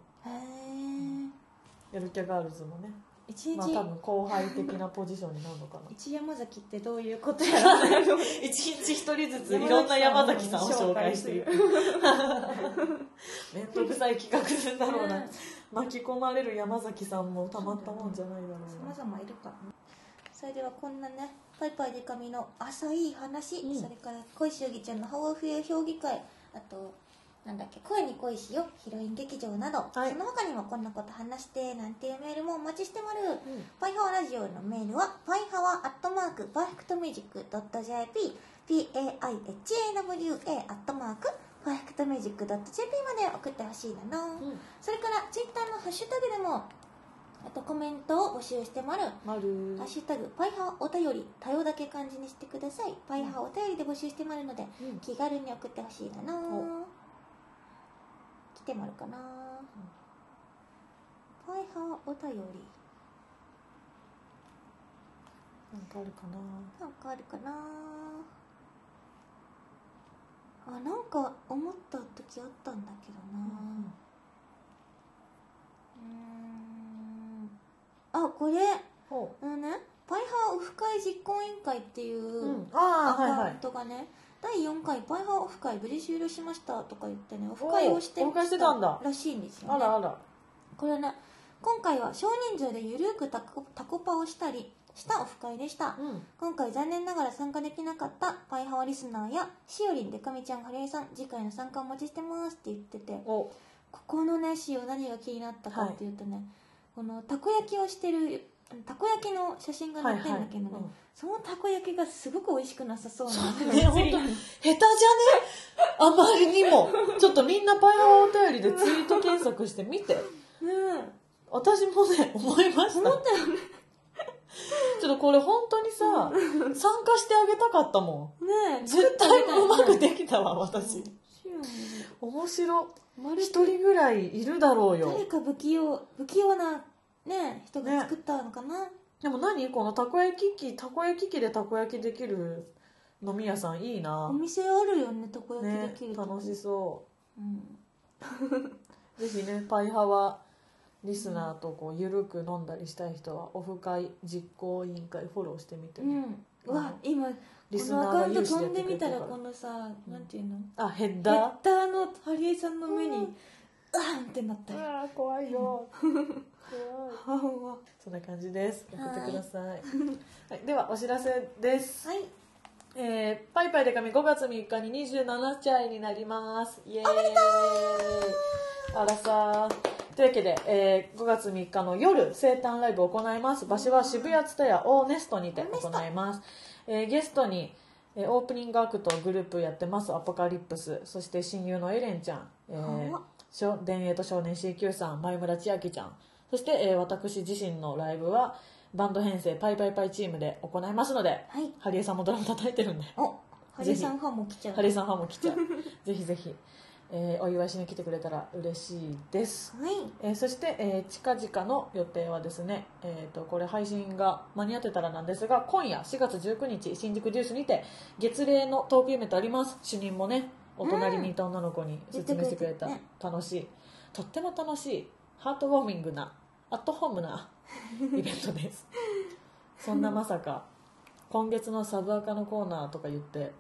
えやるキャガールズもね一日、まあ多分後輩的なポジションになるのかな。一山崎ってどういうことやら一日一人ずついろんな山崎さんを紹介していく。[LAUGHS] 面倒くさい企画だろうな。ね [LAUGHS] 巻き込まれる山崎さんもたまったもんじゃないだろうな。様々いるからねそれではこんなねパイパイデカミの浅い話、うん。それから恋しゅうぎちゃんのハワフエ評議会。あとなんだっけ声に恋しよヒロイン劇場など、はい。その他にもこんなこと話してなんていうメールもお待ちしてまる、うん。パイハワラジオのメールはパイハワアットマークパーフェクトミュージックドット JP PAIHAWA アットマークパーフェクトミュージックドット JP まで送ってほしいなの、うん。それからツイッターのハッシュタグでもあとコメントを募集してまるまる。ハッシュタグパイハワお便り多様だけ漢字にしてください。パイハワお便りで募集してまるのでうん。気軽に送ってほしいなの来てまるかな。パイハワお便り。なんかあるかな。なんかあるかな。あなんか思った時あったんだけどな。うーん。あこれ。ほあのねパイハワオフ会実行委員会っていうう、うんアカウントがね、第4回パイハワオフ会無事終了しましたとか言ってねオフ会をしておーオフ会してたんだ。らしいんですよね。あらあら。これね今回は少人数でゆるくタコタコパをしたりしたオフ会でした。うん。今回残念ながら参加できなかったパイハワリスナーやしおりんでかみちゃんハレイさん次回の参加お待ちしてますって言っててお。ここのねしお何が気になったかっていうとね、このたこ焼きをしてるたこ焼きの写真が載ってるんだけどね、はいはい。そのたこ焼きがすごく美味しくなさそうなそう。ね本当下手じゃね？あまりにも。ちょっとみんなパイハワお便りでツイート検索してみて。ね私もね思いました。思ったよねちょっとこれ本当にさ参加してあげたかったもん。ねえ絶対うまくできたわ私。し面白一人ぐらいいるだろうよ。誰か不器用不器用なね人が作ったのかな、でも何？このたこ焼き器たこ焼き器でたこ焼きできる飲み屋さんいいな。お店あるよねたこ焼きねできるとこ。楽しそう。ん。う [LAUGHS] ぜひねパイハワリスナーとこうゆるく飲んだりしたい人はオフ会実行委員会フォローしてみてね、うん。うわ今こリスナーが有志で飛んでみたららこのさなんていうの？あヘッヘッダー？ダーのハリエさんの目にうわーんってなったよ。[LAUGHS] あー怖いよ [LAUGHS] そんな感じです。送ってください、はい、ではお知らせです、はい。えーパイパイでかみ5月3日に27歳になります。イエーイ。あらさ。ーというわけで、えー5月3日の夜生誕ライブを行います。場所は渋谷ツタヤオーネストにて行います、えーゲストに、えーオープニングアクトグループやってます。アポカリプス。そして親友のエレンちゃん、えーはわ少田営と少年 CQ さん。前村千秋ちゃんそして、えー私自身のライブはバンド編成パイパイパイチームで行いますのではい。ハリエさんもドラム叩いてるんでおハリエさんファンも来ちゃう。ハリエさんファンも来ちゃう。[LAUGHS] ぜひぜひえーお祝いしに来てくれたら嬉しいです、はい。えーそして、えー近々の予定はですね、えー、とこれ配信が間に合ってたらなんですが今夜4月19日新宿デュースにて月齢のトークイベントあります。主任もねお隣にいた女の子に説明してくれた、言ってくれ楽しい。とっても楽しい。ハートウォーミングなアットホームな [LAUGHS] イベントです。そんなまさか今月のサブアカのコーナーとか言って、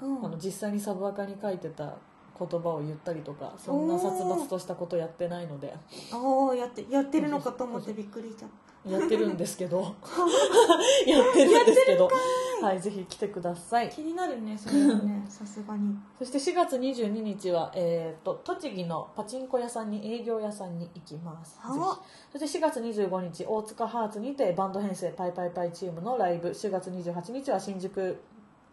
うん。あの実際にサブアカに書いてた言葉を言ったりとかそんな殺伐としたことやってないので。おーやってやってるのかと思ってびっくりしちゃっ [LAUGHS] やってるんですけど。やってるんですけど。はいぜひ来てください。た気になるね [LAUGHS] それはねさすがに。そして4月22日は、えー、と栃木のパチンコ屋さんに営業屋さんに行きます。そして4月25日大塚ハーツにてバンド編成パイパイパイチームのライブ。4月28日は新宿、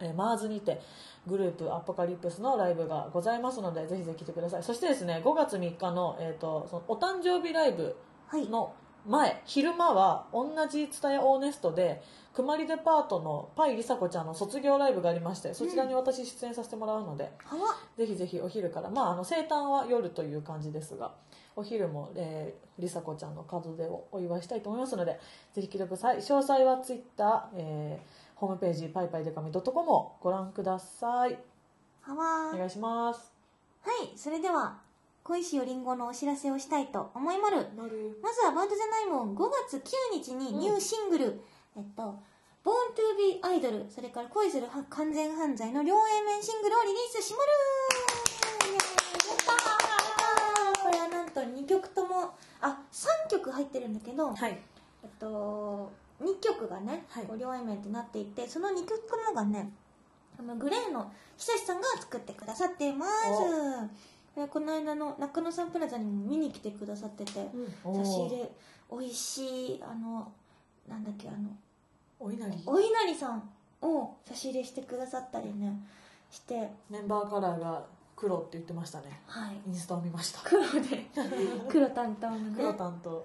えーマーズにてグループアポカリプスのライブがございますのでぜひぜひ来てください。そしてですね5月3日の,、えー、とそのお誕生日ライブはい。の前昼間は同じ蔦屋オーネストでくまりデパートのパイりさこちゃんの卒業ライブがありましてそちらに私出演させてもらうので、はわぜひぜひお昼から、まあ、あの生誕は夜という感じですがお昼も、えー、りさこちゃんの門出をお祝いしたいと思いますのでぜひ来てください。詳細はツイッター、えーホームページパイパイデカミ .com をご覧ください。お願いします。はい。それでは小石よりんごのお知らせをしたいと思いまる。まずはバンドじゃないもん。5月9日にニューシングル「えっと Born to be Idol」それから「恋する完全犯罪」の両 A 面シングルをリリースしまる。これはなんと2曲ともあ3曲入ってるんだけど、はい。えっと、2曲がね、はい。こう両 A 面となっていてその2曲のがねあのグレーの久志さんが作ってくださっていますでこの間の中野サンプラザにも見に来てくださってて差し入れ美味しいあのなんだっけあのお稲荷お稲荷さんを差し入れしてくださったりねして。メンバーカラーが黒って言ってましたね。はい。インスタを見ました。黒で。[LAUGHS] 黒担当のね。黒担当。はい、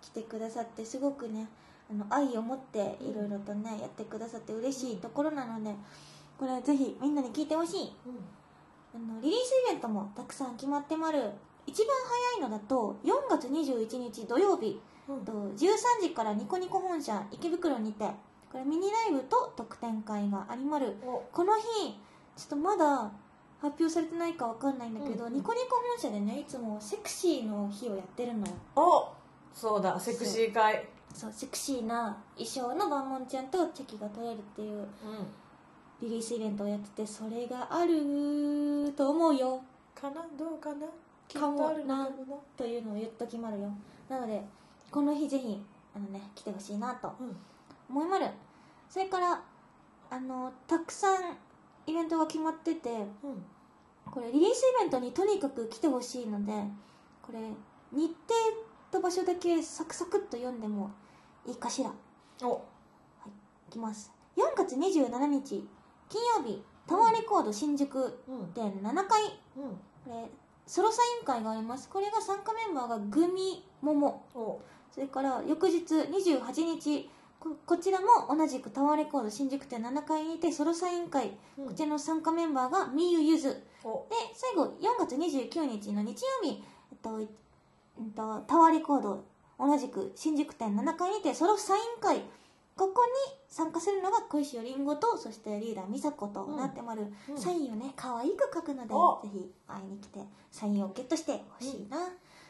来てくださってすごくねあの愛を持っていろいろとねやってくださって嬉しいところなのでこれはぜひみんなに聞いてほしいあのリリースイベントもたくさん決まってまる。一番早いのだと4月21日土曜日。うん。と13時からニコニコ本社池袋にて。これミニライブと特典会がありまる。お。この日ちょっとまだ発表されてないかわかんないんだけど、うん。ニコニコ本社でねいつもセクシーの日をやってるの。よお。そうだセクシー会。そうセクシーな衣装のバンモンちゃんとチェキが取れるっていう。うんリリースイベントをやっててそれがあると思うよ。かな？どうかな？かもな。というのを言っときまるよ。なのでこの日ぜひあのね来てほしいなとうん。思いまる。それからあのたくさんイベントが決まっててうん。これリリースイベントにとにかく来てほしいのでこれ日程と場所だけサクサクっと読んでもいいかしら。お。いきます。4月27日金曜日タワーレコード新宿うん店7階。うん。これソロサイン会があります。これが参加メンバーがグミモモ。お。それから翌日28日ここちらも同じくタワーレコード新宿店7階にてソロサイン会。うん。こちらの参加メンバーがみゆゆず。でお最後4月29日の日曜日、えっとえっと、タワーレコード同じく新宿店7階にてソロサイン会ここに参加するのが小石よりんごとそしてリーダー美佐子となってまる、うん。サインをね可愛く書くのでお。ぜひ会いに来てサインをゲットしてほしいな、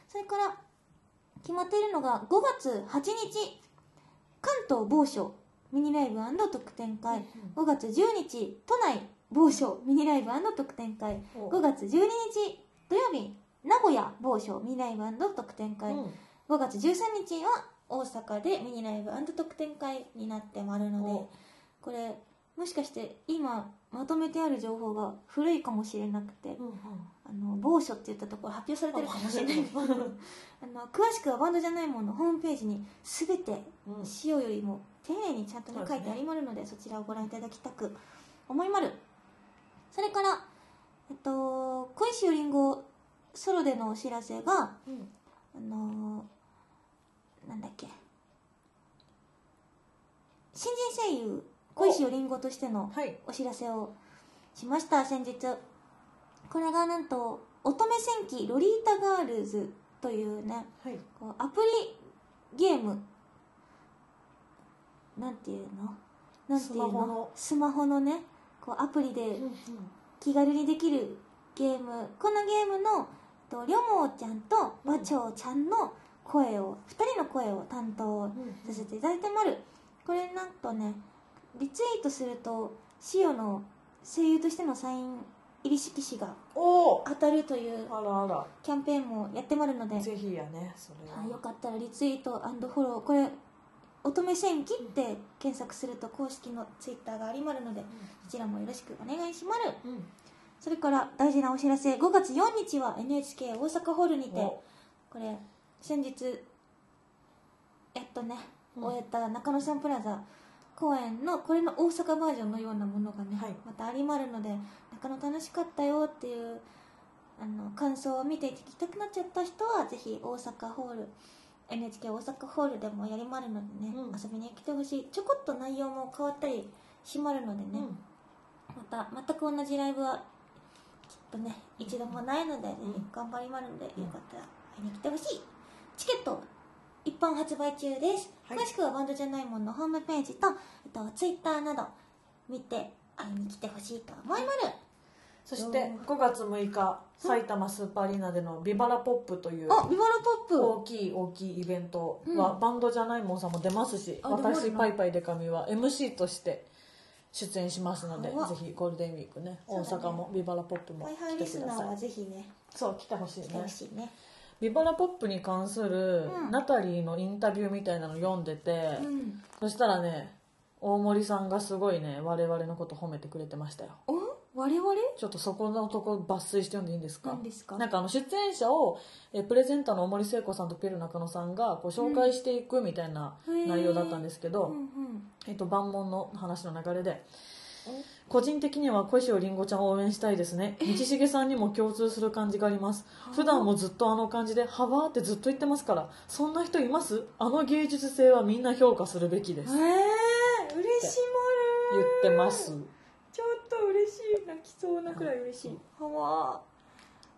それから決まっているのが5月8日関東某所ミニライブ特典会。5月10日都内某所ミニライブ特典会。お。5月12日土曜日名古屋某所ミニライブ特典会、うん。5月13日は大阪でミニライブ特典会になってまるのでお。これもしかして今まとめてある情報が古いかもしれなくてうんうん。あの某所って言ったところ発表されてるかもしれない。[LAUGHS] あの詳しくはバンドじゃないもののホームページに全てうん。塩よりも丁寧にちゃんと書いてありまるのでそちらをご覧いただきたく思いまる。それからえっと小石よりんごソロでのお知らせがうん。あのーなんだっけ？新人声優小石よりんごとしてのはい。お知らせをしました。先日。これがなんと乙女戦記ロリータガールズというねはい。こうアプリゲーム。なんていうの？なんていうの？の。スマホのねこうアプリで気軽にできるゲーム。このゲームのとりょもーちゃんと馬長ちゃんの声を2人の声を担当させていただいてまるこれなんとねリツイートするとシオの声優としてのサイン入り色紙が当たるというキャンペーンもやってまるので。らぜひやねそれよかったらリツイートフォロー。これ乙女戦記って検索すると公式のツイッターがありまるのでそちらもよろしくお願いしまるうん。それから大事なお知らせ。5月4日は NHK 大阪ホールにてお。これ先日やっとね、うん。終えた中野サンプラザ公演のこれの大阪バージョンのようなものがね、はい。またありまるので中野楽しかったよっていうあの感想を見て聞きたくなっちゃった人はぜひ大阪ホール NHK 大阪ホールでもやりまるのでね、うん。遊びに来てほしい。ちょこっと内容も変わったりしまるのでね、うん。また全く同じライブはきっとね一度もないので、ぜひ頑張りまるので、うんよかったら会いに来てほしいチケット一般発売中です、はい。詳しくはバンドじゃないもんのホームページと、えっと、ツイッターなど見て会いに来てほしいと思いまるそして5月6日埼玉スーパーアリーナでのビバラポップというあビバラポップ。大きい大きいイベントは、うん。バンドじゃないもんさんも出ますし私のパイパイデカミは MC として出演しますのでぜひゴールデンウィークね大阪もビバラポップも来てくださリスナーはいぜひねそう来てほしい来てねほしいねビバラポップに関するうん。ナタリーのインタビューみたいなの読んでて、うん。そしたらね大森さんがすごいね我々のこと褒めてくれてましたよ。お？我々？ちょっとそこのとこ抜粋して読んでいいんですか？何ですか？なんかあの出演者をえプレゼンターの大森聖子さんとペル中野さんがこう紹介していくみたいなうん内容だったんですけど、うんうん。えっと、万門の話の流れで個人的には小石尾りんごちゃんを応援したいですね。道重さんにも共通する感じがあります。普段もずっとあの感じで「はわ」ってずっと言ってますからそんな人います？あの芸術性はみんな評価するべきです。えー、嬉しまる言ってます。ちょっと嬉しい。泣きそうなくらい嬉しい。はわ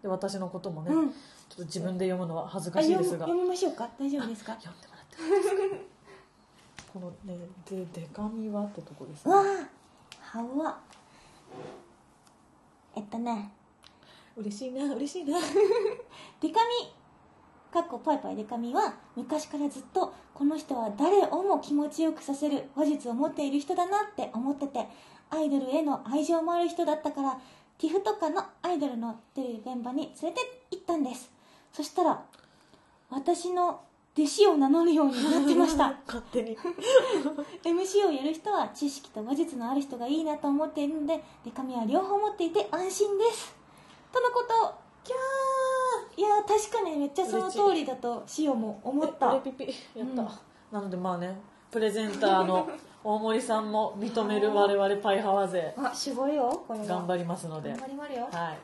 で私のこともね、うん。ちょっと自分で読むのは恥ずあかしいですが。読みましょうか？大丈夫ですか？読んでもらって [LAUGHS] このねで「でかみは」ってとこですねわあはわえっとね。嬉しいな嬉しいな。[LAUGHS] デカミ。かっこパイパイデカミは昔からずっとこの人は誰をも気持ちよくさせる話術を持っている人だなって思っててアイドルへの愛情もある人だったからティフとかのアイドルの出る現場に連れて行ったんです。そしたら私の弟子を名乗るようになってました。[LAUGHS] 勝手に。[LAUGHS] MC をやる人は知識と話術のある人がいいなと思っているのでデカミは両方持っていて安心です。とのこと。キャー。いやー確かにめっちゃその通りだとシオも思った。やった、うん。なのでまあねプレゼンターの [LAUGHS] 大森さんも認める我々パイハワ勢。あすごいよこれは。頑張りますので。頑張りまるよ。はい。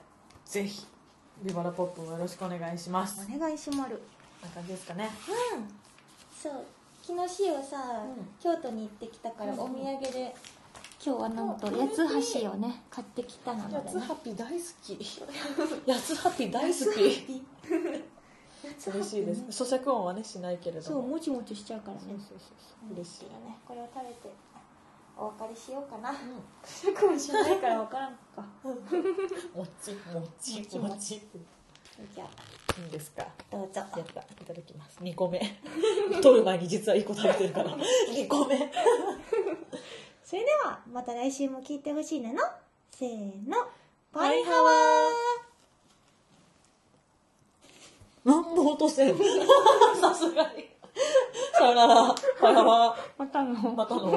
ぜひビバラポップもよろしくお願いします。お願いしまるな感じですかね。うん。そう。昨日シオさ、うん。京都に行ってきたからうんお土産で今日はなんと八つ橋をね買ってきたので、やね、つハピ大好き。[LAUGHS] やつハピ大好き。嬉しいです。咀嚼音はねしないけれどそうももちもちしちゃうからね。そうそうそう嬉しいね。これを食べてお別れしようかな。咀嚼もしないから。[LAUGHS] 分からんか。[LAUGHS] もちもちもちももち。いじゃあいんですか？どうぞ。やったいただきます。2個目。[LAUGHS] 取る前に実は1個食べてるから。[LAUGHS] 2個目。それではまた来週も聞いてほしいなの？せーの。バイハワー。なんも落とせん [LAUGHS] さすがに。さよなら。バイバイまたの。またの